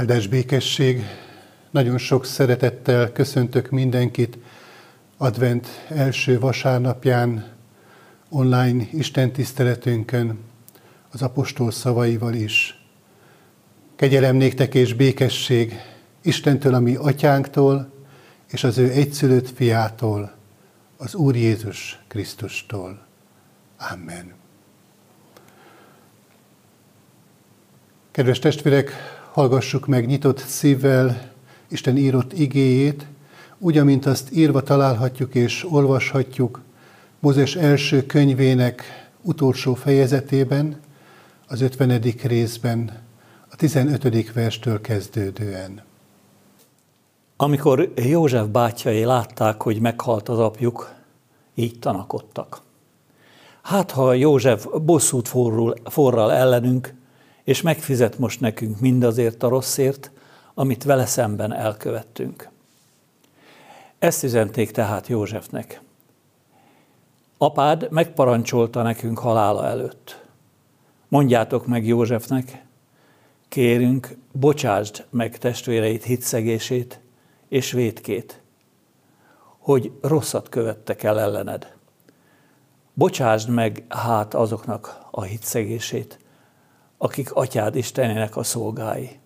Áldás békesség, nagyon sok szeretettel köszöntök mindenkit advent első vasárnapján, online istentiszteletünkön, az apostol szavaival is. Kegyelem néktek és békesség Istentől, a mi atyánktól, és az ő egyszülött fiától, az Úr Jézus Krisztustól. Amen. Kedves testvérek, hallgassuk meg nyitott szívvel Isten írott igéjét, úgy, amint azt írva találhatjuk és olvashatjuk Mózes első könyvének utolsó fejezetében, az 50. részben, a 15. verstől kezdődően. Amikor József bátyjai látták, hogy meghalt az apjuk, így tanakodtak. Hát, ha József bosszút forrul, forral ellenünk, és megfizet most nekünk mindazért a rosszért, amit vele szemben elkövettünk. Ezt üzenték tehát Józsefnek. Apád megparancsolta nekünk halála előtt. Mondjátok meg Józsefnek, kérünk, bocsásd meg testvéreit hitszegését és vétkét, hogy rosszat követtek el ellened. Bocsásd meg hát azoknak a hitszegését, akik atyád Istenének a szolgái.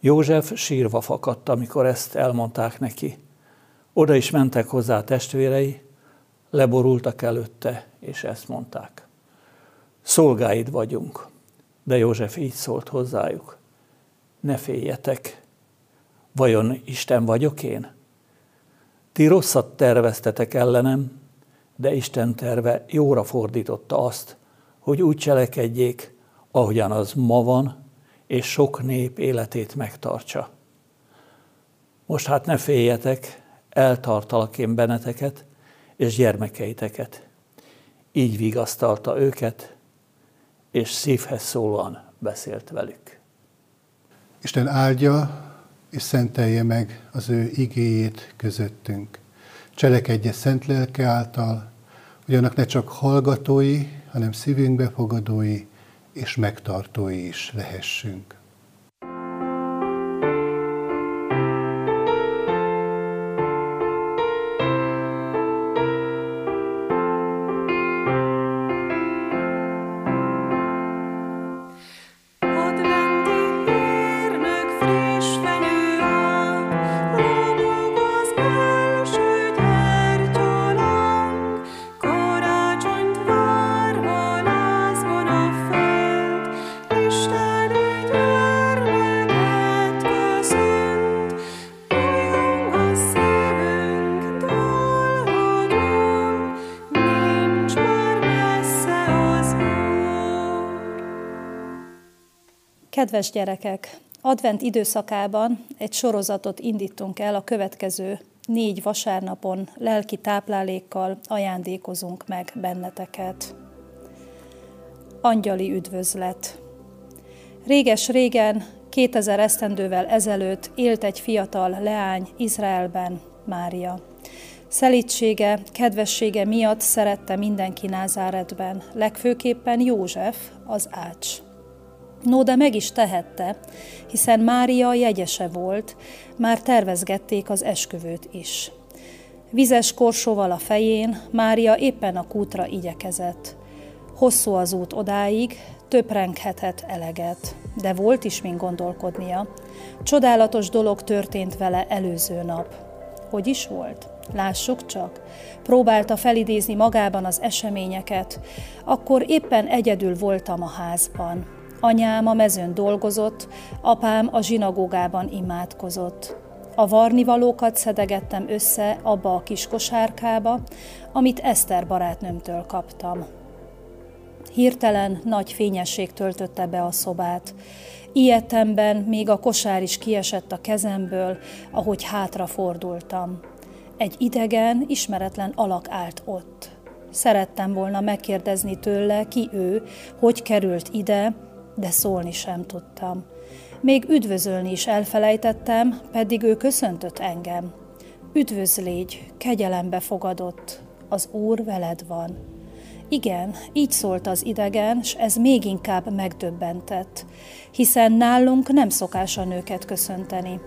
József sírva fakadt, amikor ezt elmondták neki. Oda is mentek hozzá testvérei, leborultak előtte, és ezt mondták. Szolgáid vagyunk. De József így szólt hozzájuk. Ne féljetek, vajon Isten vagyok én? Ti rosszat terveztetek ellenem, de Isten terve jóra fordította azt, hogy úgy cselekedjék, ahogyan az ma van, és sok nép életét megtartsa. Most hát ne féljetek, eltartalak én benneteket és gyermekeiteket. Így vigasztalta őket, és szívhez szólóan beszélt velük. Isten áldja és szentelje meg az ő igéjét közöttünk. Cselekedje szent lelke által, hogy annak ne csak hallgatói, hanem szívünkbe fogadói és megtartói is lehessünk. Kedves gyerekek, advent időszakában egy sorozatot indítunk el a következő négy vasárnapon lelki táplálékkal ajándékozunk meg benneteket. Angyali üdvözlet. Réges-régen, 2000 esztendővel ezelőtt élt egy fiatal leány Izraelben, Mária. Szelítsége, kedvessége miatt szerette mindenki Názáretben, legfőképpen József, az ács. No, de meg is tehette, hiszen Mária jegyese volt, már tervezgették az esküvőt is. Vizes korsóval a fején, Mária éppen a kútra igyekezett. Hosszú az út odáig, töprenghetett eleget, de volt is min gondolkodnia. Csodálatos dolog történt vele előző nap. Hogy is volt? Lássuk csak. Próbálta felidézni magában az eseményeket, akkor éppen egyedül voltam a házban. Anyám a mezőn dolgozott, apám a zsinagógában imádkozott. A varnivalókat szedegettem össze abba a kis kosárkába, amit Eszter barátnőmtől kaptam. Hirtelen nagy fényesség töltötte be a szobát. Ilyetemben még a kosár is kiesett a kezemből, ahogy hátra fordultam. Egy idegen, ismeretlen alak állt ott. Szerettem volna megkérdezni tőle, ki ő, hogy került ide, de szólni sem tudtam. Még üdvözölni is elfelejtettem, pedig ő köszöntött engem. Üdvözlégy, kegyelembe fogadott, az Úr veled van. Igen, így szólt az idegen, s ez még inkább megdöbbentett, hiszen nálunk nem szokás a nőket köszönteni.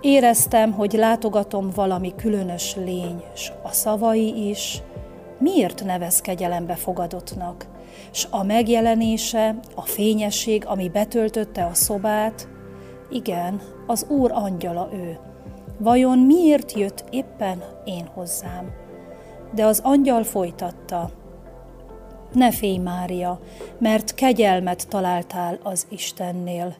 Éreztem, hogy látogatom valami különös lény, s a szavai is. Miért nevez kegyelembe fogadottnak? S a megjelenése, a fényesség, ami betöltötte a szobát, igen, az Úr angyala ő. Vajon miért jött éppen én hozzám? De az angyal folytatta. Ne félj, Mária, mert kegyelmet találtál az Istennél.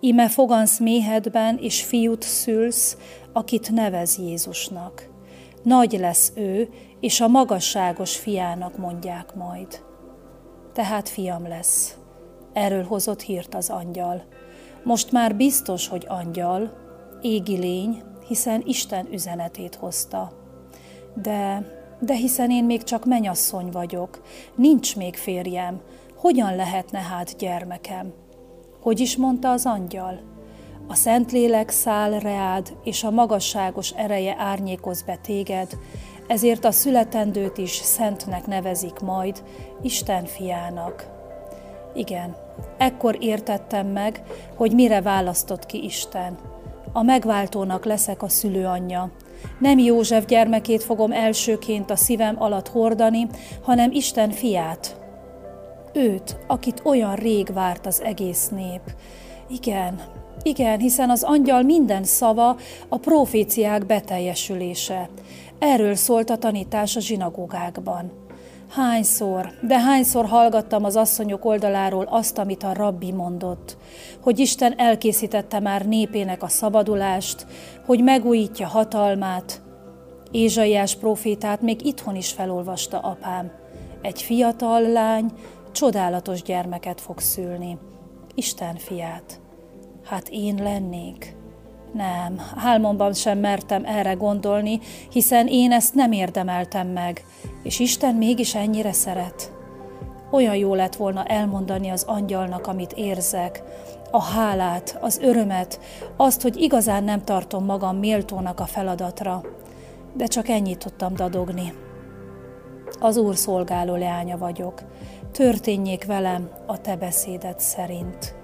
Ime fogansz méhedben, és fiút szülsz, akit nevez Jézusnak. Nagy lesz ő, és a magasságos fiának mondják majd tehát fiam lesz. Erről hozott hírt az angyal. Most már biztos, hogy angyal, égi lény, hiszen Isten üzenetét hozta. De, de hiszen én még csak menyasszony vagyok, nincs még férjem, hogyan lehetne hát gyermekem? Hogy is mondta az angyal? A Szentlélek száll reád, és a magasságos ereje árnyékoz be téged, ezért a születendőt is szentnek nevezik majd, Isten fiának. Igen, ekkor értettem meg, hogy mire választott ki Isten. A megváltónak leszek a szülőanyja. Nem József gyermekét fogom elsőként a szívem alatt hordani, hanem Isten fiát. Őt, akit olyan rég várt az egész nép. Igen, igen, hiszen az angyal minden szava a proféciák beteljesülése. Erről szólt a tanítás a zsinagógákban. Hányszor, de hányszor hallgattam az asszonyok oldaláról azt, amit a rabbi mondott, hogy Isten elkészítette már népének a szabadulást, hogy megújítja hatalmát. Ézsaiás profétát még itthon is felolvasta apám. Egy fiatal lány csodálatos gyermeket fog szülni. Isten fiát. Hát én lennék. Nem, álmomban sem mertem erre gondolni, hiszen én ezt nem érdemeltem meg, és Isten mégis ennyire szeret. Olyan jó lett volna elmondani az angyalnak, amit érzek, a hálát, az örömet, azt, hogy igazán nem tartom magam méltónak a feladatra, de csak ennyit tudtam dadogni. Az Úr szolgáló leánya vagyok, történjék velem a te beszéded szerint.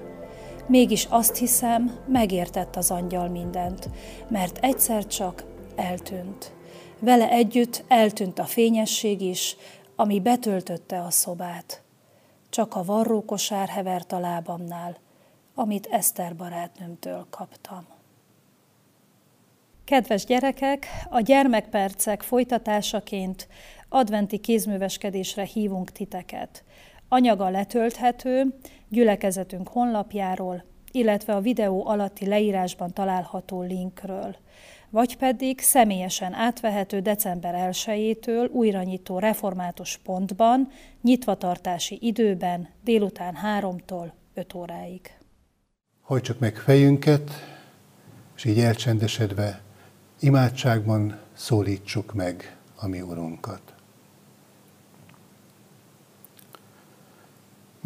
Mégis azt hiszem, megértett az angyal mindent, mert egyszer csak eltűnt. Vele együtt eltűnt a fényesség is, ami betöltötte a szobát. Csak a varrókosár hevert a lábamnál, amit Eszter barátnőmtől kaptam. Kedves gyerekek, a gyermekpercek folytatásaként adventi kézműveskedésre hívunk titeket. Anyaga letölthető gyülekezetünk honlapjáról, illetve a videó alatti leírásban található linkről, vagy pedig személyesen átvehető december 1-től újra nyitó református pontban, nyitvatartási időben délután 3-tól 5 óráig. Hajtsuk meg fejünket, és így elcsendesedve imádságban szólítsuk meg a mi Urunkat.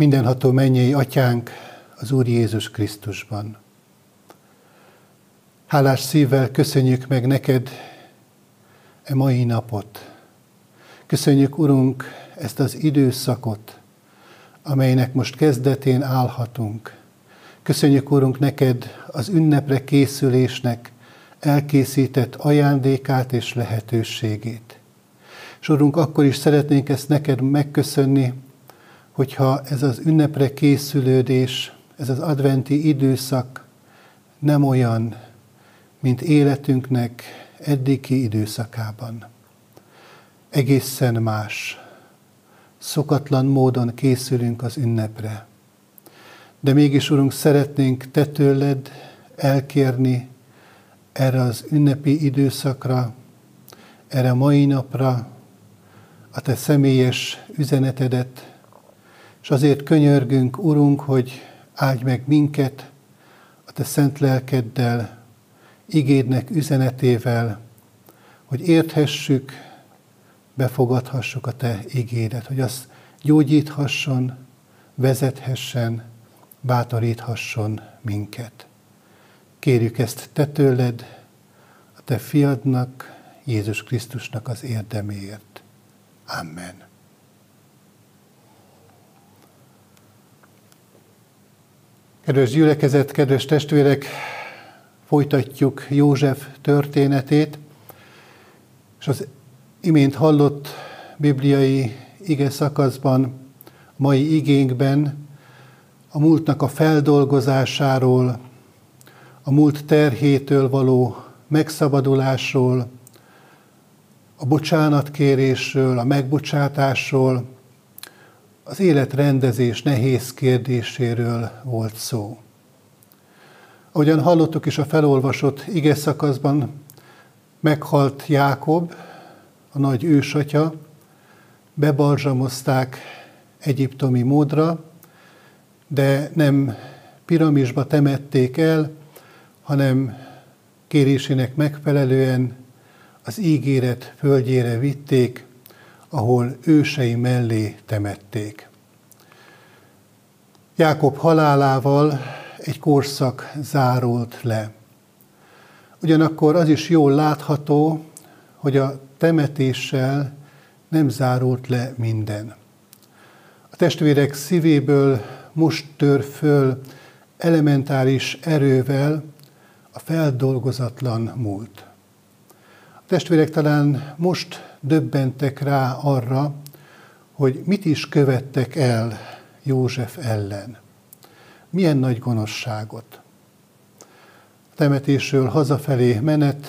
Mindenható mennyei atyánk az Úr Jézus Krisztusban. Hálás szívvel köszönjük meg neked e mai napot. Köszönjük, Urunk, ezt az időszakot, amelynek most kezdetén állhatunk. Köszönjük, Urunk, neked az ünnepre készülésnek elkészített ajándékát és lehetőségét. És Urunk, akkor is szeretnénk ezt neked megköszönni, hogyha ez az ünnepre készülődés, ez az adventi időszak nem olyan, mint életünknek eddigi időszakában. Egészen más, szokatlan módon készülünk az ünnepre. De mégis, Urunk, szeretnénk Te tőled elkérni erre az ünnepi időszakra, erre a mai napra a Te személyes üzenetedet, és azért könyörgünk, Urunk, hogy áldj meg minket a Te szent lelkeddel, igédnek üzenetével, hogy érthessük, befogadhassuk a Te igédet, hogy az gyógyíthasson, vezethessen, bátoríthasson minket. Kérjük ezt Te tőled, a Te fiadnak, Jézus Krisztusnak az érdeméért. Amen. Kedves gyülekezet, kedves testvérek, folytatjuk József történetét, és az imént hallott bibliai ige szakaszban, mai igénkben a múltnak a feldolgozásáról, a múlt terhétől való megszabadulásról, a bocsánatkérésről, a megbocsátásról, az életrendezés nehéz kérdéséről volt szó. Ahogyan hallottuk is a felolvasott ige szakaszban, meghalt Jákob, a nagy ősatya, bebarzsamozták egyiptomi módra, de nem piramisba temették el, hanem kérésének megfelelően az ígéret földjére vitték, ahol ősei mellé temették. Jákob halálával egy korszak zárult le. Ugyanakkor az is jól látható, hogy a temetéssel nem zárult le minden. A testvérek szívéből most tör föl elementáris erővel a feldolgozatlan múlt. A testvérek talán most döbbentek rá arra, hogy mit is követtek el József ellen. Milyen nagy gonoszságot. A temetésről hazafelé menet,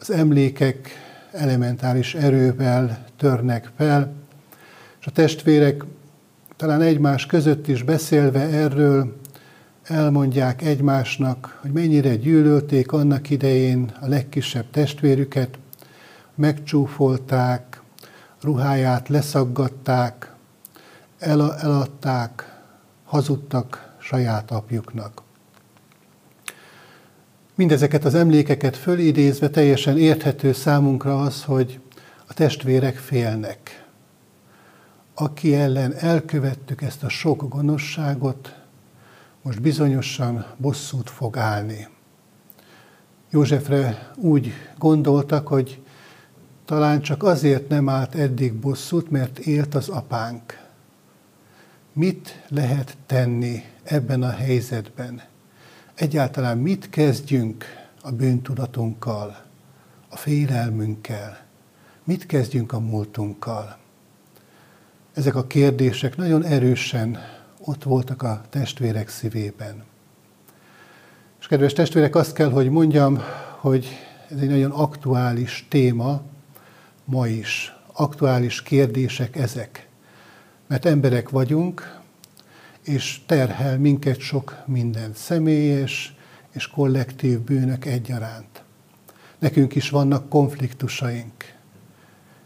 az emlékek elementáris erővel törnek fel, és a testvérek talán egymás között is beszélve erről elmondják egymásnak, hogy mennyire gyűlölték annak idején a legkisebb testvérüket, megcsúfolták, ruháját leszaggatták, el, eladták, hazudtak saját apjuknak. Mindezeket az emlékeket fölidézve teljesen érthető számunkra az, hogy a testvérek félnek. Aki ellen elkövettük ezt a sok gonoszságot, most bizonyosan bosszút fog állni. Józsefre úgy gondoltak, hogy talán csak azért nem állt eddig bosszút, mert élt az apánk. Mit lehet tenni ebben a helyzetben? Egyáltalán mit kezdjünk a bűntudatunkkal, a félelmünkkel? Mit kezdjünk a múltunkkal? Ezek a kérdések nagyon erősen ott voltak a testvérek szívében. És kedves testvérek, azt kell, hogy mondjam, hogy ez egy nagyon aktuális téma ma is. Aktuális kérdések ezek. Mert emberek vagyunk, és terhel minket sok minden személyes és kollektív bűnök egyaránt. Nekünk is vannak konfliktusaink.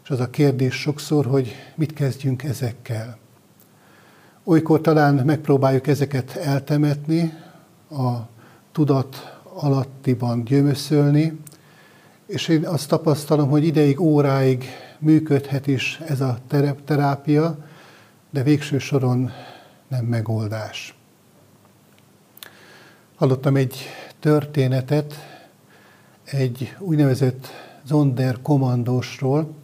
És az a kérdés sokszor, hogy mit kezdjünk ezekkel. Olykor talán megpróbáljuk ezeket eltemetni, a tudat alattiban gyömöszölni, és én azt tapasztalom, hogy ideig, óráig működhet is ez a terápia, de végső soron nem megoldás. Hallottam egy történetet egy úgynevezett Zonder kommandósról.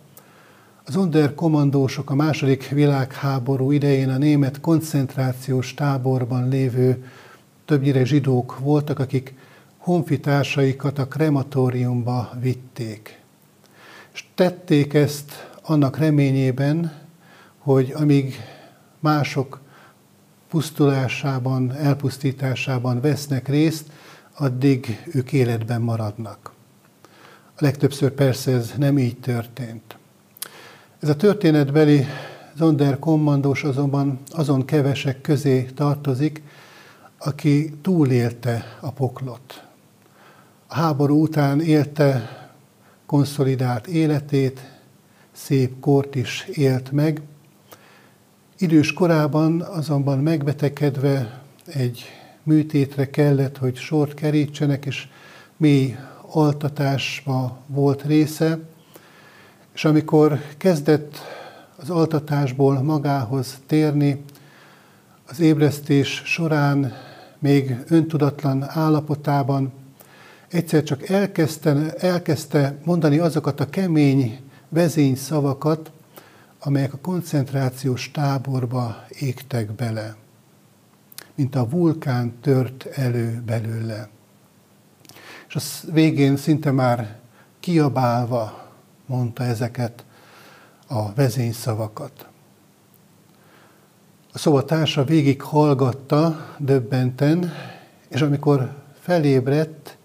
A Zonder kommandósok a második világháború idején a német koncentrációs táborban lévő többnyire zsidók voltak, akik honfitársaikat a krematóriumba vitték. És tették ezt annak reményében, hogy amíg mások pusztulásában, elpusztításában vesznek részt, addig ők életben maradnak. A legtöbbször persze ez nem így történt. Ez a történetbeli Zonder kommandós azonban azon kevesek közé tartozik, aki túlélte a poklot. Háború után élte konszolidált életét, szép kort is élt meg, Idős korában azonban megbetegedve egy műtétre kellett, hogy sort kerítsenek, és mély altatásba volt része, és amikor kezdett az altatásból magához térni, az ébresztés során még öntudatlan állapotában egyszer csak elkezdte, elkezdte mondani azokat a kemény vezény szavakat, amelyek a koncentrációs táborba égtek bele, mint a vulkán tört elő belőle. És a végén szinte már kiabálva mondta ezeket a vezényszavakat. A szobatársa végig hallgatta döbbenten, és amikor felébredt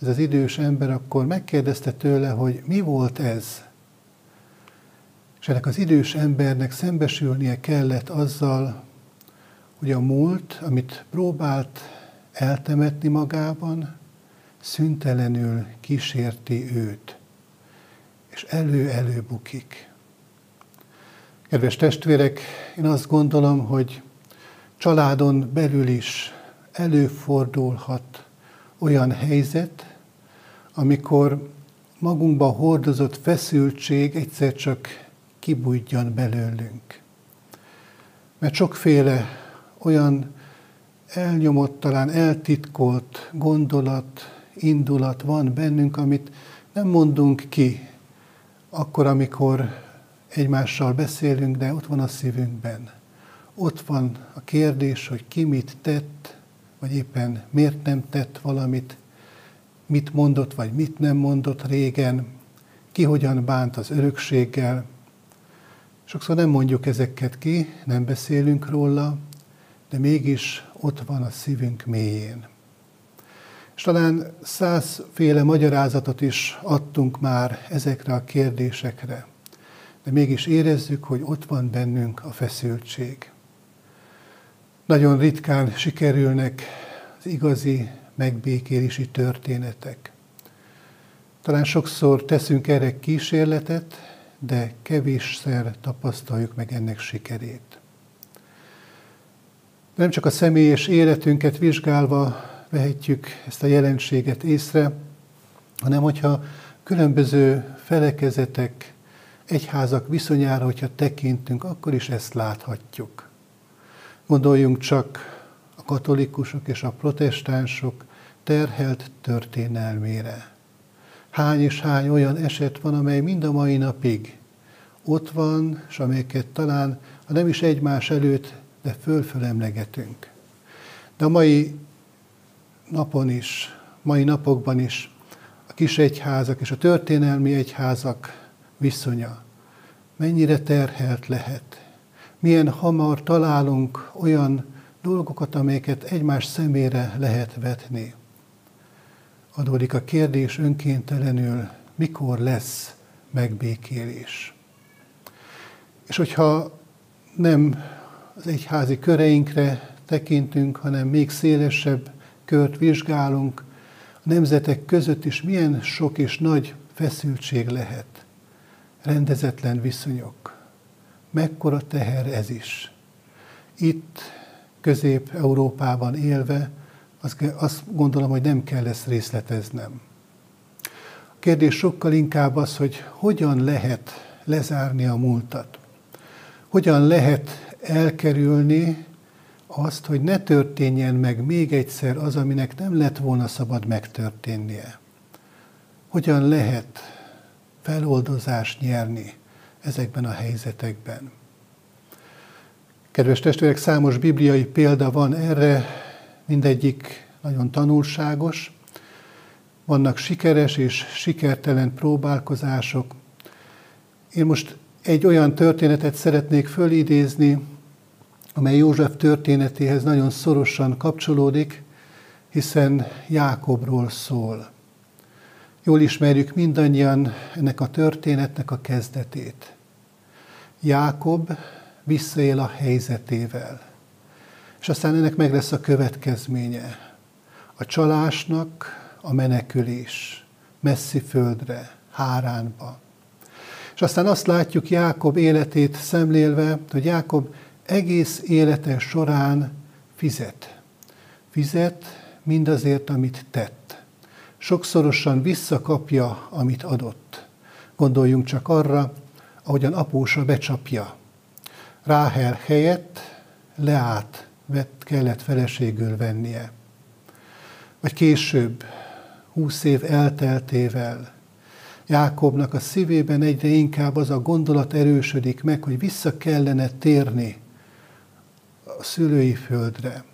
ez az idős ember, akkor megkérdezte tőle, hogy mi volt ez, és ennek az idős embernek szembesülnie kellett azzal, hogy a múlt, amit próbált eltemetni magában, szüntelenül kísérti őt, és elő-elő bukik. Kedves testvérek, én azt gondolom, hogy családon belül is előfordulhat olyan helyzet, amikor magunkba hordozott feszültség egyszer csak kibújjon belőlünk. Mert sokféle olyan elnyomott, talán eltitkolt gondolat, indulat van bennünk, amit nem mondunk ki akkor, amikor egymással beszélünk, de ott van a szívünkben. Ott van a kérdés, hogy ki mit tett, vagy éppen miért nem tett valamit, mit mondott, vagy mit nem mondott régen, ki hogyan bánt az örökséggel, Sokszor nem mondjuk ezeket ki, nem beszélünk róla, de mégis ott van a szívünk mélyén. És talán százféle magyarázatot is adtunk már ezekre a kérdésekre, de mégis érezzük, hogy ott van bennünk a feszültség. Nagyon ritkán sikerülnek az igazi megbékélési történetek. Talán sokszor teszünk erre kísérletet, de kevésszer tapasztaljuk meg ennek sikerét. Nem csak a személyes életünket vizsgálva vehetjük ezt a jelenséget észre, hanem hogyha különböző felekezetek, egyházak viszonyára, hogyha tekintünk, akkor is ezt láthatjuk. Gondoljunk csak a katolikusok és a protestánsok terhelt történelmére. Hány és hány olyan eset van, amely mind a mai napig ott van, és amelyeket talán, ha nem is egymás előtt, de fölföl emlegetünk. De a mai napon is, mai napokban is a kis egyházak és a történelmi egyházak viszonya mennyire terhelt lehet. Milyen hamar találunk olyan dolgokat, amelyeket egymás szemére lehet vetni. Adódik a kérdés önkéntelenül, mikor lesz megbékélés. És hogyha nem az egyházi köreinkre tekintünk, hanem még szélesebb kört vizsgálunk, a nemzetek között is milyen sok és nagy feszültség lehet. Rendezetlen viszonyok. Mekkora teher ez is. Itt Közép-Európában élve azt gondolom, hogy nem kell ezt részleteznem. A kérdés sokkal inkább az, hogy hogyan lehet lezárni a múltat. Hogyan lehet elkerülni azt, hogy ne történjen meg még egyszer az, aminek nem lett volna szabad megtörténnie. Hogyan lehet feloldozást nyerni ezekben a helyzetekben. Kedves testvérek, számos bibliai példa van erre, mindegyik nagyon tanulságos. Vannak sikeres és sikertelen próbálkozások. Én most egy olyan történetet szeretnék fölidézni, amely József történetéhez nagyon szorosan kapcsolódik, hiszen Jákobról szól. Jól ismerjük mindannyian ennek a történetnek a kezdetét. Jákob visszaél a helyzetével, és aztán ennek meg lesz a következménye. A csalásnak a menekülés messzi földre, Háránba. És aztán azt látjuk Jákob életét szemlélve, hogy Jákob egész élete során fizet. Fizet mindazért, amit tett. Sokszorosan visszakapja, amit adott. Gondoljunk csak arra, ahogyan apósa becsapja. Ráhel helyett Leát vett, kellett feleségül vennie. Vagy később, húsz év elteltével, Jákobnak a szívében egyre inkább az a gondolat erősödik meg, hogy vissza kellene térni a szülői földre.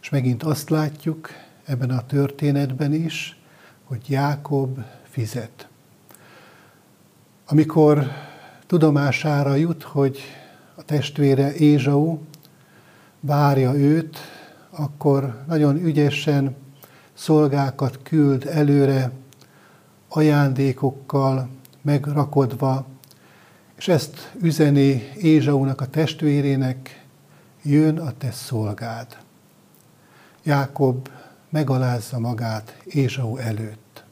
És megint azt látjuk ebben a történetben is, hogy Jákob fizet. Amikor tudomására jut, hogy a testvére Ézsau várja őt, akkor nagyon ügyesen szolgákat küld előre, ajándékokkal megrakodva, és ezt üzeni Ézsaunak a testvérének, jön a te szolgád. Jákob megalázza magát Ézsau előtt.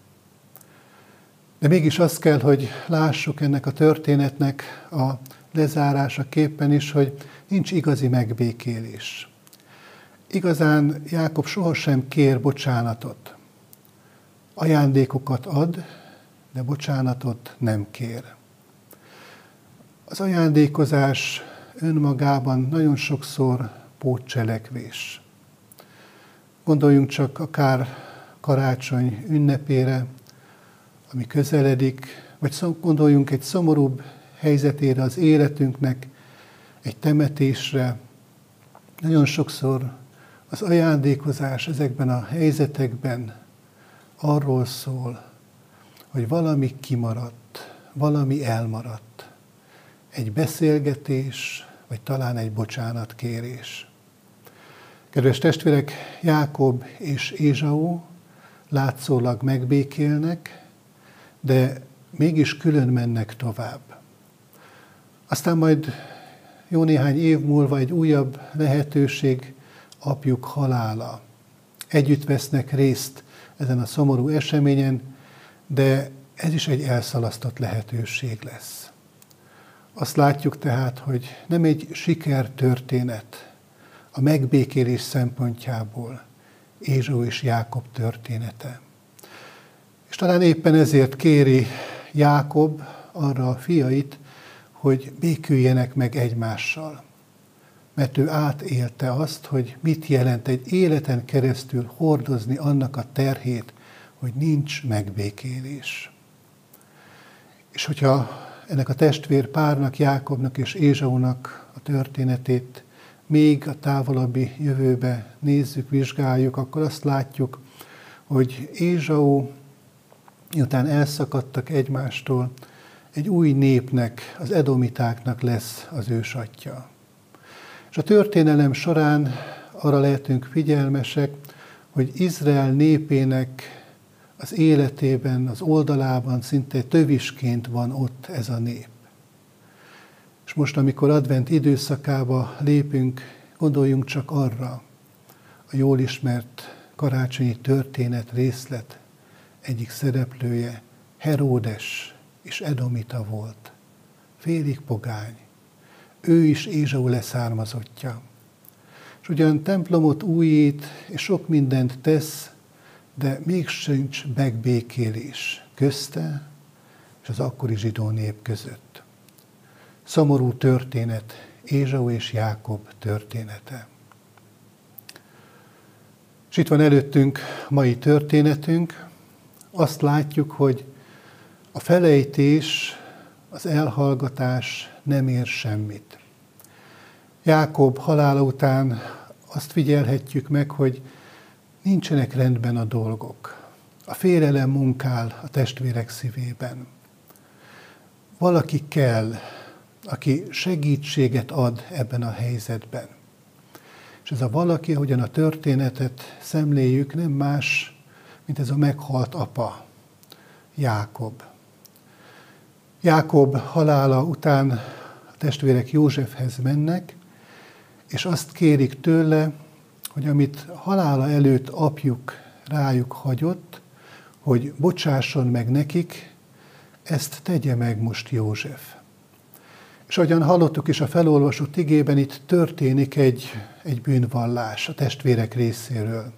De mégis azt kell, hogy lássuk ennek a történetnek a lezárása képpen is, hogy nincs igazi megbékélés. Igazán Jákob sohasem kér bocsánatot. Ajándékokat ad, de bocsánatot nem kér. Az ajándékozás önmagában nagyon sokszor pótcselekvés. Gondoljunk csak akár karácsony ünnepére, ami közeledik, vagy gondoljunk egy szomorúbb helyzetére az életünknek, egy temetésre. Nagyon sokszor az ajándékozás ezekben a helyzetekben arról szól, hogy valami kimaradt, valami elmaradt. Egy beszélgetés, vagy talán egy bocsánatkérés. Kedves testvérek, Jákob és Ézsau látszólag megbékélnek, de mégis külön mennek tovább. Aztán majd jó néhány év múlva egy újabb lehetőség, apjuk halála. Együtt vesznek részt ezen a szomorú eseményen, de ez is egy elszalasztott lehetőség lesz. Azt látjuk tehát, hogy nem egy sikertörténet a megbékélés szempontjából Ézsó és Jákob története. És talán éppen ezért kéri Jákob arra a fiait, hogy béküljenek meg egymással. Mert ő átélte azt, hogy mit jelent egy életen keresztül hordozni annak a terhét, hogy nincs megbékélés. És hogyha ennek a testvér párnak, Jákobnak és Ézsaunak a történetét még a távolabbi jövőbe nézzük, vizsgáljuk, akkor azt látjuk, hogy Ézsau, miután elszakadtak egymástól, egy új népnek, az edomitáknak lesz az ősatja. És a történelem során arra lehetünk figyelmesek, hogy Izrael népének az életében, az oldalában szinte tövisként van ott ez a nép. És most, amikor advent időszakába lépünk, gondoljunk csak arra, a jól ismert karácsonyi történet részlet egyik szereplője Heródes és Edomita volt. Félig pogány. Ő is Ézsau leszármazottja. És ugyan templomot újít, és sok mindent tesz, de még sincs megbékélés közte és az akkori zsidó nép között. Szomorú történet, Ézsau és Jákob története. És itt van előttünk mai történetünk. Azt látjuk, hogy a felejtés, az elhallgatás nem ér semmit. Jákob halála után azt figyelhetjük meg, hogy nincsenek rendben a dolgok. A félelem munkál a testvérek szívében. Valaki kell, aki segítséget ad ebben a helyzetben. És ez a valaki, ahogyan a történetet szemléljük, nem más, mint ez a meghalt apa, Jákob. Jákob halála után a testvérek Józsefhez mennek, és azt kérik tőle, hogy amit halála előtt apjuk rájuk hagyott, hogy bocsásson meg nekik, ezt tegye meg most József. És ahogyan hallottuk is a felolvasott igében, itt történik egy, egy bűnvallás a testvérek részéről.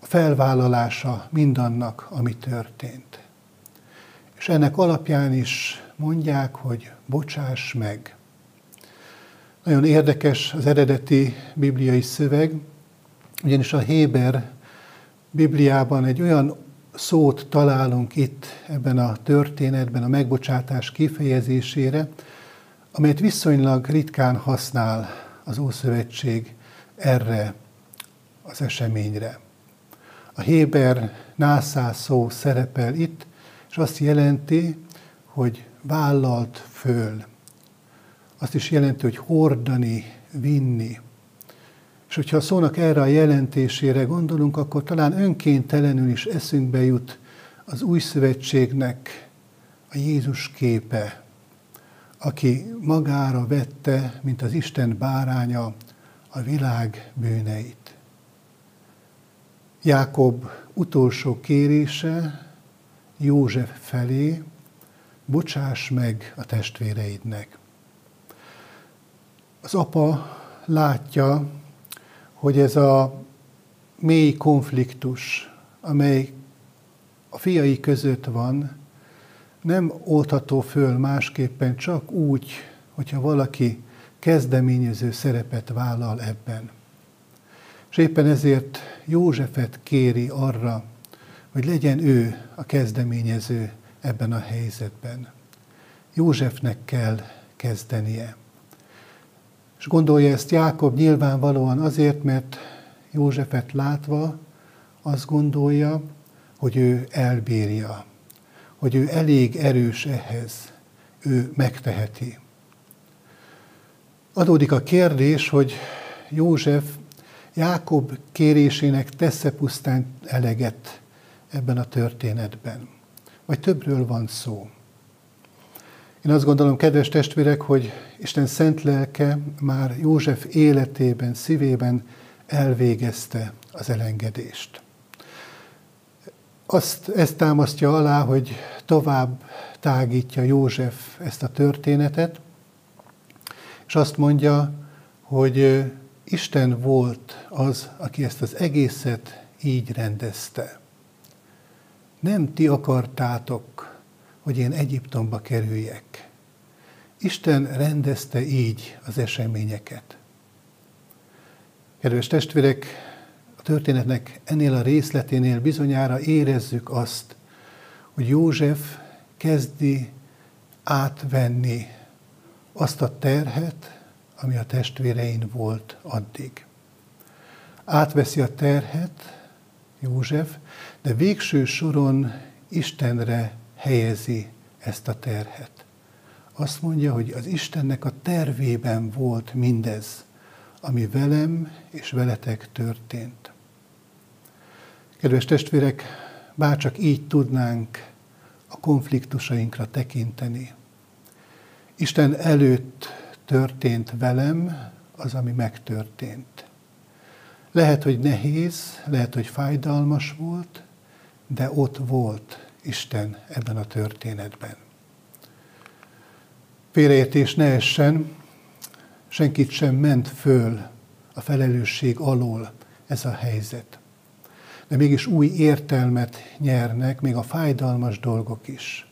A felvállalása mindannak, ami történt. És ennek alapján is mondják, hogy bocsáss meg. Nagyon érdekes az eredeti bibliai szöveg, ugyanis a Héber Bibliában egy olyan szót találunk itt ebben a történetben a megbocsátás kifejezésére, amelyet viszonylag ritkán használ az Ószövetség erre az eseményre. A Héber nászá szó szerepel itt, és azt jelenti, hogy vállalt föl. Azt is jelenti, hogy hordani, vinni. És hogyha a szónak erre a jelentésére gondolunk, akkor talán önkéntelenül is eszünkbe jut az új szövetségnek a Jézus képe, aki magára vette, mint az Isten báránya, a világ bűneit. Jákob utolsó kérése József felé, bocsáss meg a testvéreidnek. Az apa látja, hogy ez a mély konfliktus, amely a fiai között van, nem oldható föl másképpen csak úgy, hogyha valaki kezdeményező szerepet vállal ebben. És éppen ezért Józsefet kéri arra, hogy legyen ő a kezdeményező ebben a helyzetben. Józsefnek kell kezdenie. És gondolja ezt Jákob nyilvánvalóan azért, mert Józsefet látva azt gondolja, hogy ő elbírja, hogy ő elég erős ehhez, ő megteheti. Adódik a kérdés, hogy József Jákob kérésének tesz-e pusztán eleget ebben a történetben, vagy többről van szó. Én azt gondolom, kedves testvérek, hogy Isten szent lelke már József életében, szívében elvégezte az elengedést. Azt, ezt támasztja alá, hogy tovább tágítja József ezt a történetet, és azt mondja, hogy Isten volt az, aki ezt az egészet így rendezte. Nem ti akartátok, hogy én Egyiptomba kerüljek. Isten rendezte így az eseményeket. Kedves testvérek, a történetnek ennél a részleténél bizonyára érezzük azt, hogy József kezdi átvenni azt a terhet, ami a testvérein volt addig. Átveszi a terhet József, de végső soron Istenre helyezi ezt a terhet. Azt mondja, hogy az Istennek a tervében volt mindez, ami velem és veletek történt. Kedves testvérek, bárcsak így tudnánk a konfliktusainkra tekinteni. Isten előtt történt velem az, ami megtörtént. Lehet, hogy nehéz, lehet, hogy fájdalmas volt, de ott volt Isten ebben a történetben. Félreértés ne essen, senkit sem ment föl a felelősség alól ez a helyzet. De mégis új értelmet nyernek, még a fájdalmas dolgok is.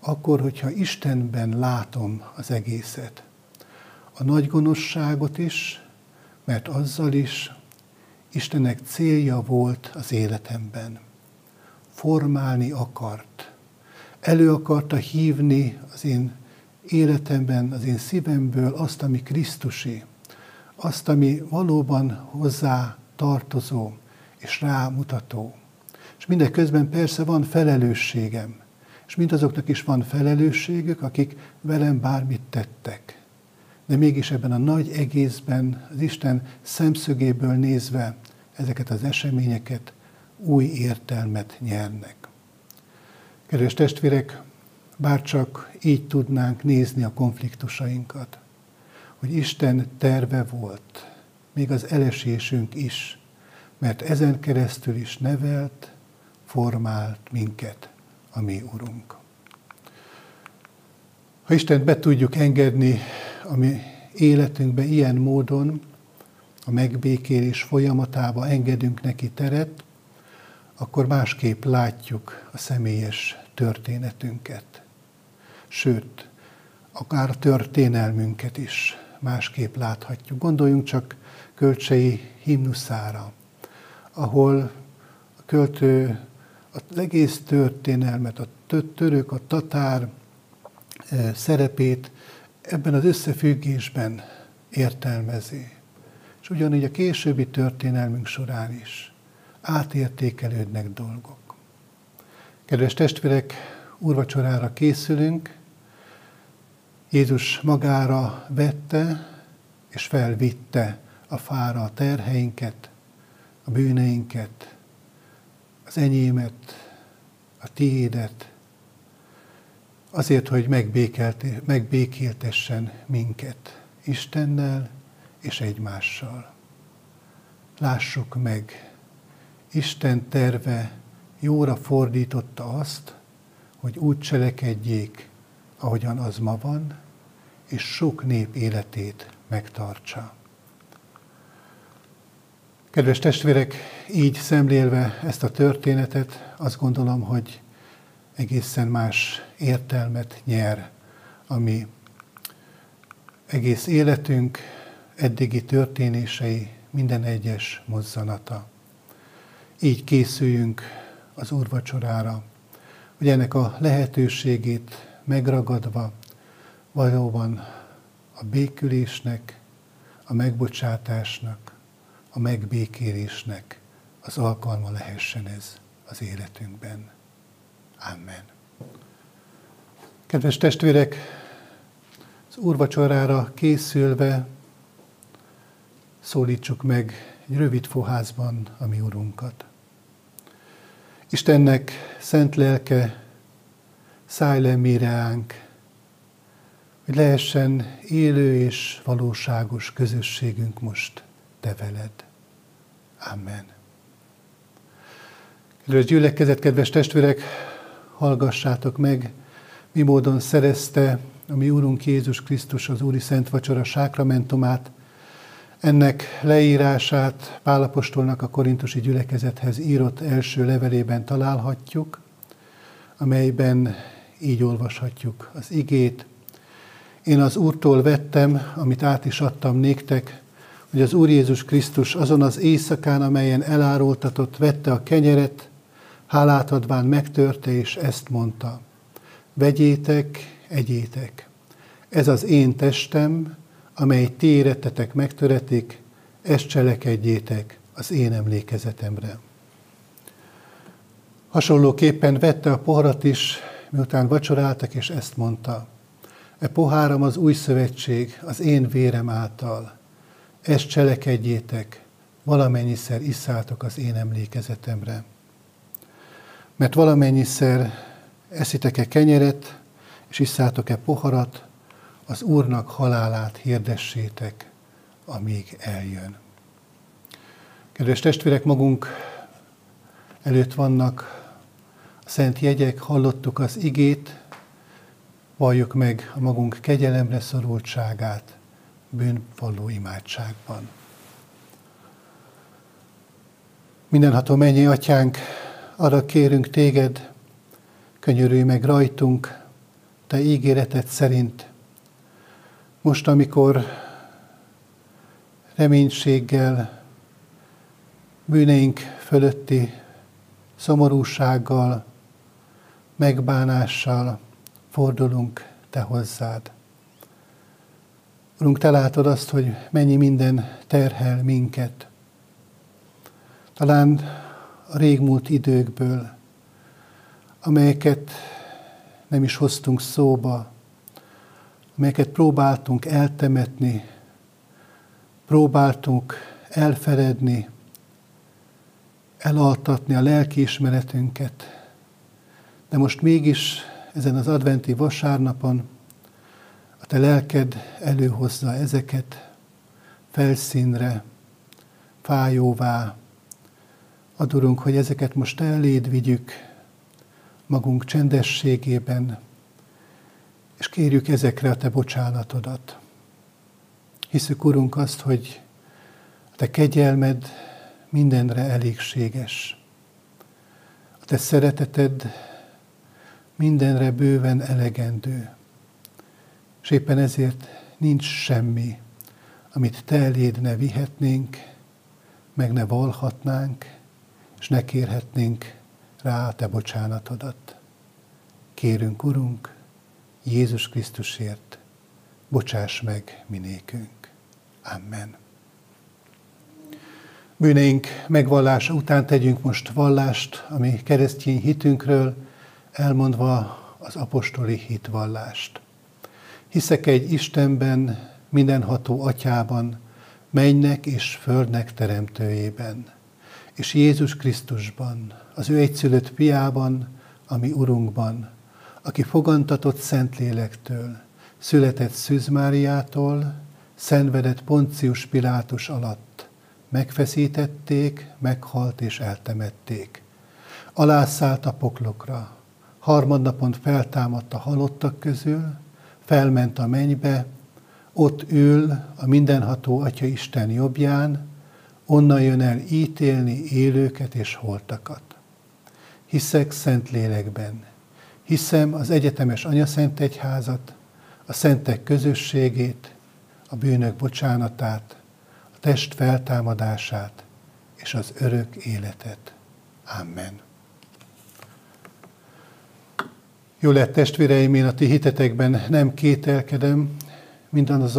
Akkor, hogyha Istenben látom az egészet, a nagy gonoszságot is, mert azzal is Istennek célja volt az életemben. Formálni akart. Elő akarta hívni az én életemben, az én szívemből azt, ami Krisztusi, azt, ami valóban hozzá tartozó és rámutató. És mindeközben persze van felelősségem, és mindazoknak is van felelősségük, akik velem bármit tettek. De mégis ebben a nagy egészben az Isten szemszögéből nézve ezeket az eseményeket új értelmet nyernek. Kedves testvérek, bárcsak így tudnánk nézni a konfliktusainkat, hogy Isten terve volt, még az elesésünk is, mert ezen keresztül is nevelt, formált minket a mi Urunk. Ha Isten be tudjuk engedni a mi életünkbe ilyen módon, a megbékélés folyamatába engedünk neki teret, akkor másképp látjuk a személyes történetünket. Sőt, akár a történelmünket is másképp láthatjuk. Gondoljunk csak kölcsei himnuszára, ahol a költő az egész történelmet, a török, a tatár eh, szerepét ebben az összefüggésben értelmezi. És ugyanígy a későbbi történelmünk során is átértékelődnek dolgok. Kedves testvérek, úrvacsorára készülünk, Jézus magára vette és felvitte a fára a terheinket, a bűneinket, az enyémet, a tiédet, azért, hogy megbékéltessen minket Istennel és egymással. Lássuk meg, Isten terve jóra fordította azt, hogy úgy cselekedjék, ahogyan az ma van, és sok nép életét megtartsa. Kedves testvérek, így szemlélve ezt a történetet, azt gondolom, hogy egészen más értelmet nyer, ami egész életünk eddigi történései, minden egyes mozzanata. Így készüljünk az úrvacsorára, hogy ennek a lehetőségét megragadva valóban a békülésnek, a megbocsátásnak, a megbékélésnek az alkalma lehessen ez az életünkben. Amen. Kedves testvérek, az úrvacsorára készülve szólítsuk meg egy rövid foházban a mi Urunkat. Istennek szent lelke, szállj le mireánk, hogy lehessen élő és valóságos közösségünk most te veled. Amen. Kedves gyülekezet, kedves testvérek, hallgassátok meg, mi módon szerezte a mi Úrunk Jézus Krisztus az Úri Szent Vacsora sákramentumát, Ennek leírását Pálapostolnak a korintusi gyülekezethez írott első levelében találhatjuk, amelyben így olvashatjuk az igét. Én az Úrtól vettem, amit át is adtam néktek, hogy az Úr Jézus Krisztus azon az éjszakán, amelyen elárultatott, vette a kenyeret, hálát adván megtörte, és ezt mondta. Vegyétek, egyétek. Ez az én testem, amely ti érettetek megtöretik, ezt cselekedjétek az én emlékezetemre. Hasonlóképpen vette a poharat is, miután vacsoráltak, és ezt mondta. E poháram az új szövetség, az én vérem által. Ezt cselekedjétek, valamennyiszer iszátok az én emlékezetemre. Mert valamennyiszer eszitek-e kenyeret, és iszátok-e poharat, az Úrnak halálát hirdessétek, amíg eljön. Kedves testvérek, magunk előtt vannak a szent jegyek, hallottuk az igét, valljuk meg a magunk kegyelemre szorultságát bűnvalló imádságban. Mindenható mennyi atyánk, arra kérünk téged, könyörülj meg rajtunk, te ígéreted szerint. Most, amikor reménységgel, bűneink fölötti szomorúsággal, megbánással fordulunk Te hozzád. Urunk, Te látod azt, hogy mennyi minden terhel minket. Talán a régmúlt időkből, amelyeket nem is hoztunk szóba, amelyeket próbáltunk eltemetni, próbáltunk elfeledni, elaltatni a lelkiismeretünket. De most mégis ezen az adventi vasárnapon a te lelked előhozza ezeket felszínre, fájóvá. Adorunk, hogy ezeket most eléd vigyük magunk csendességében, és kérjük ezekre a te bocsánatodat. Hiszük, Urunk, azt, hogy a te kegyelmed mindenre elégséges. A te szereteted mindenre bőven elegendő. És éppen ezért nincs semmi, amit te eléd ne vihetnénk, meg ne valhatnánk, és ne kérhetnénk rá a te bocsánatodat. Kérünk, Urunk, Jézus Krisztusért, bocsáss meg minékünk. Amen. Bűneink megvallása után tegyünk most vallást, ami keresztény hitünkről, elmondva az apostoli hitvallást. Hiszek egy Istenben, mindenható atyában, mennek és földnek teremtőjében, és Jézus Krisztusban, az ő egyszülött piában, ami Urunkban, aki fogantatott Szentlélektől, született Szűz Máriától, szenvedett Poncius Pilátus alatt, megfeszítették, meghalt és eltemették. Alászállt a poklokra, harmadnapon feltámadt a halottak közül, felment a mennybe, ott ül a mindenható Atya Isten jobbján, onnan jön el ítélni élőket és holtakat. Hiszek szent lélekben, hiszem az egyetemes Anyaszent Egyházat, a szentek közösségét, a bűnök bocsánatát, a test feltámadását és az örök életet. Amen. Jó lett testvéreim, én a ti hitetekben nem kételkedem,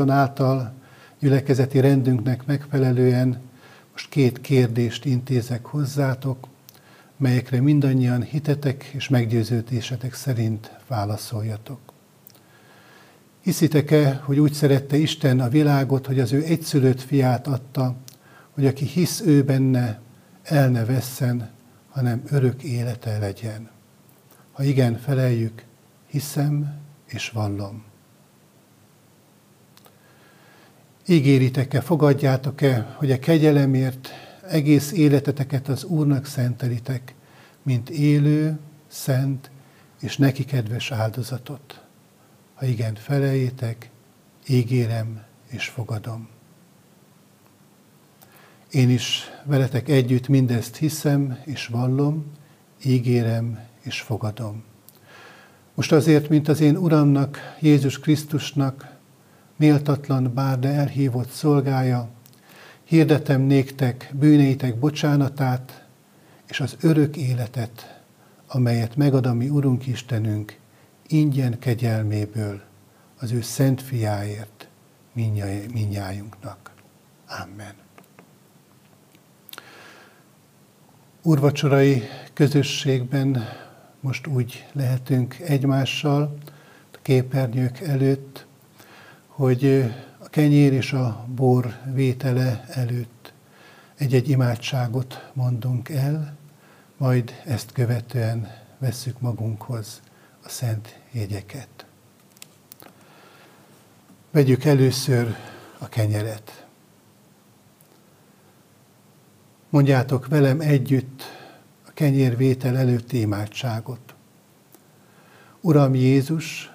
által gyülekezeti rendünknek megfelelően most két kérdést intézek hozzátok, melyekre mindannyian hitetek és meggyőződésetek szerint válaszoljatok. Hiszitek-e, hogy úgy szerette Isten a világot, hogy az ő egyszülött fiát adta, hogy aki hisz ő benne, el ne vesszen, hanem örök élete legyen? Ha igen, feleljük, hiszem és vallom. Ígéritek-e, fogadjátok-e, hogy a kegyelemért egész életeteket az Úrnak szentelitek, mint élő, szent és neki kedves áldozatot? Ha igen, felejétek, ígérem és fogadom. Én is veletek együtt mindezt hiszem és vallom, ígérem és fogadom. Most azért, mint az én Uramnak, Jézus Krisztusnak, méltatlan bár de elhívott szolgája, hirdetem néktek bűnéitek bocsánatát és az örök életet, amelyet megad a mi Urunk Istenünk ingyen kegyelméből az ő szent fiáért minnyájunknak. Amen. Úrvacsorai közösségben most úgy lehetünk egymással, a képernyők előtt, hogy a kenyér és a bor vétele előtt egy-egy imádságot mondunk el, majd ezt követően vesszük magunkhoz a szent jegyeket. Vegyük először a kenyeret. Mondjátok velem együtt a kenyérvétel előtti imádságot. Uram Jézus,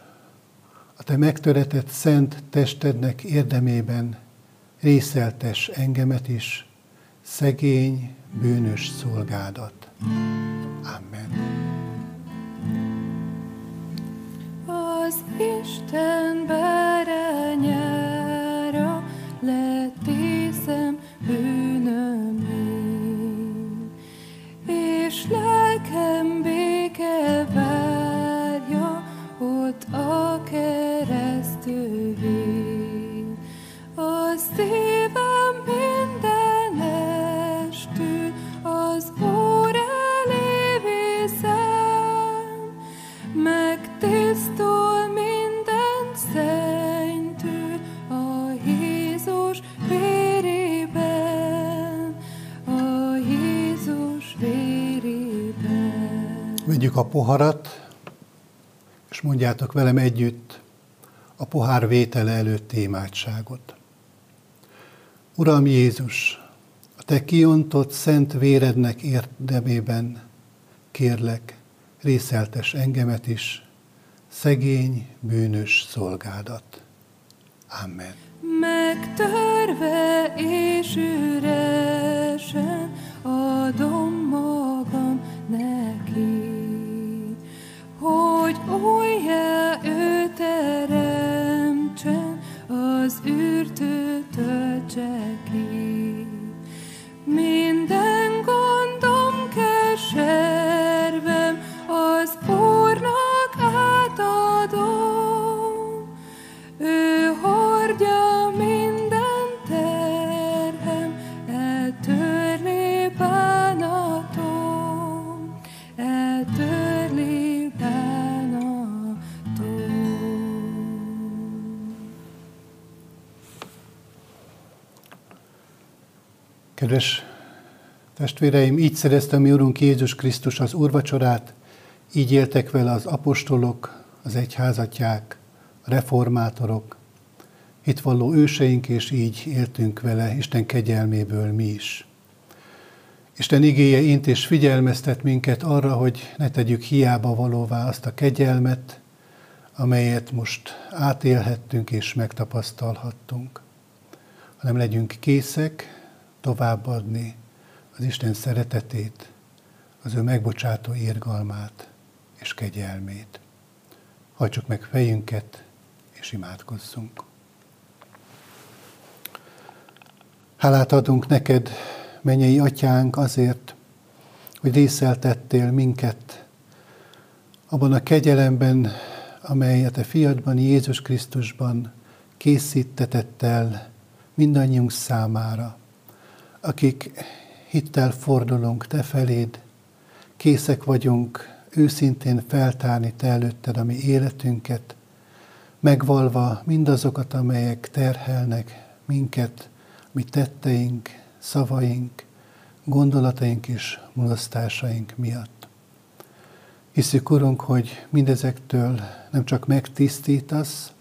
a te megtöretett szent testednek érdemében részeltes engemet is, szegény, bűnös szolgádat. Amen. Az Isten berenyára letészem poharat, és mondjátok velem együtt a pohár vétele előtti imádságot. Uram Jézus, a Te kiontott szent vérednek érdemében kérlek, részeltes engemet is, szegény, bűnös szolgádat. Amen. Megtörve és üresen adom újjá ő teremtsen, az űrtő töltse ki. Kedves testvéreim, így szerezte a mi Urunk Jézus Krisztus az úrvacsorát, így éltek vele az apostolok, az egyházatják, a reformátorok, hitvalló őseink, és így éltünk vele Isten kegyelméből mi is. Isten igéje int és figyelmeztet minket arra, hogy ne tegyük hiába valóvá azt a kegyelmet, amelyet most átélhettünk és megtapasztalhattunk, hanem legyünk készek továbbadni az Isten szeretetét, az ő megbocsátó irgalmát és kegyelmét. Hajtsuk meg fejünket, és imádkozzunk. Hálát adunk neked, mennyei atyánk, azért, hogy részeltettél minket abban a kegyelemben, amely a te fiadban, Jézus Krisztusban készítetett el mindannyiunk számára, akik hittel fordulunk te feléd, készek vagyunk őszintén feltárni te előtted a mi életünket, megvalva mindazokat, amelyek terhelnek minket, mi tetteink, szavaink, gondolataink és mulasztásaink miatt. Hiszük, Urunk, hogy mindezektől nem csak megtisztítasz,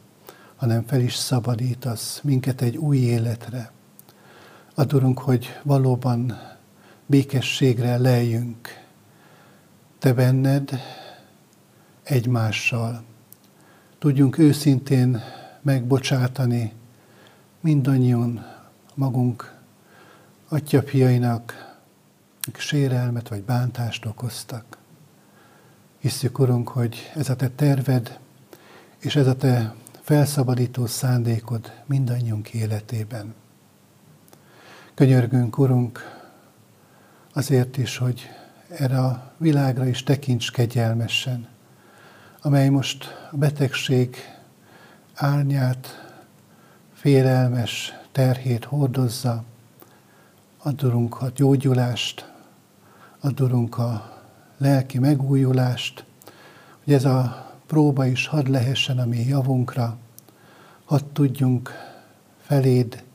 hanem fel is szabadítasz minket egy új életre. Adorunk, hogy valóban békességre lejjünk Te benned egymással. Tudjunk őszintén megbocsátani mindannyian magunk atya fiainak sérelmet vagy bántást okoztak. Hiszük, Urunk, hogy ez a Te terved, és ez a Te felszabadító szándékod mindannyiunk életében. Könyörgünk, Urunk, azért is, hogy erre a világra is tekints kegyelmesen, amely most a betegség árnyát, félelmes terhét hordozza, adorunk a gyógyulást, adorunk a lelki megújulást, hogy ez a próba is hadd lehessen a mi javunkra, hadd tudjunk feléd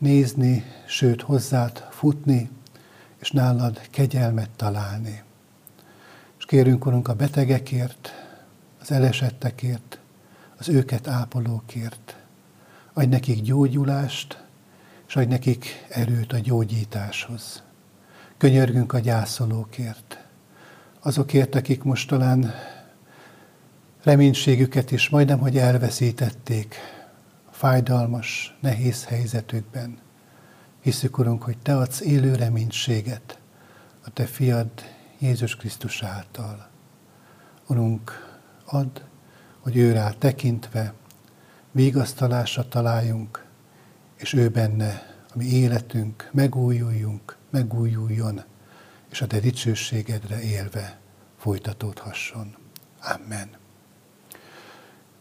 nézni, sőt hozzád futni, és nálad kegyelmet találni. És kérünk, Urunk, a betegekért, az elesettekért, az őket ápolókért. Adj nekik gyógyulást, és adj nekik erőt a gyógyításhoz. Könyörgünk a gyászolókért, azokért, akik most talán reménységüket is majdnem, hogy elveszítették fájdalmas, nehéz helyzetükben. Hiszük, Urunk, hogy Te adsz élő reménységet a Te fiad Jézus Krisztus által. Urunk, add, hogy ő rá tekintve vigasztalásra találjunk, és ő benne a életünk megújuljunk, megújuljon, és a Te dicsőségedre élve folytatódhasson. Amen.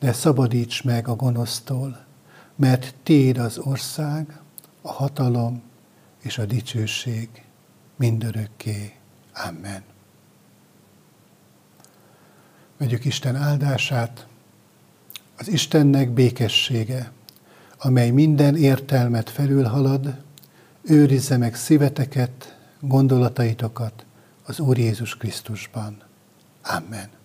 de szabadíts meg a gonosztól, mert Téd az ország, a hatalom és a dicsőség mindörökké. Amen. Vegyük Isten áldását, az Istennek békessége, amely minden értelmet felülhalad, őrizze meg szíveteket, gondolataitokat az Úr Jézus Krisztusban. Amen.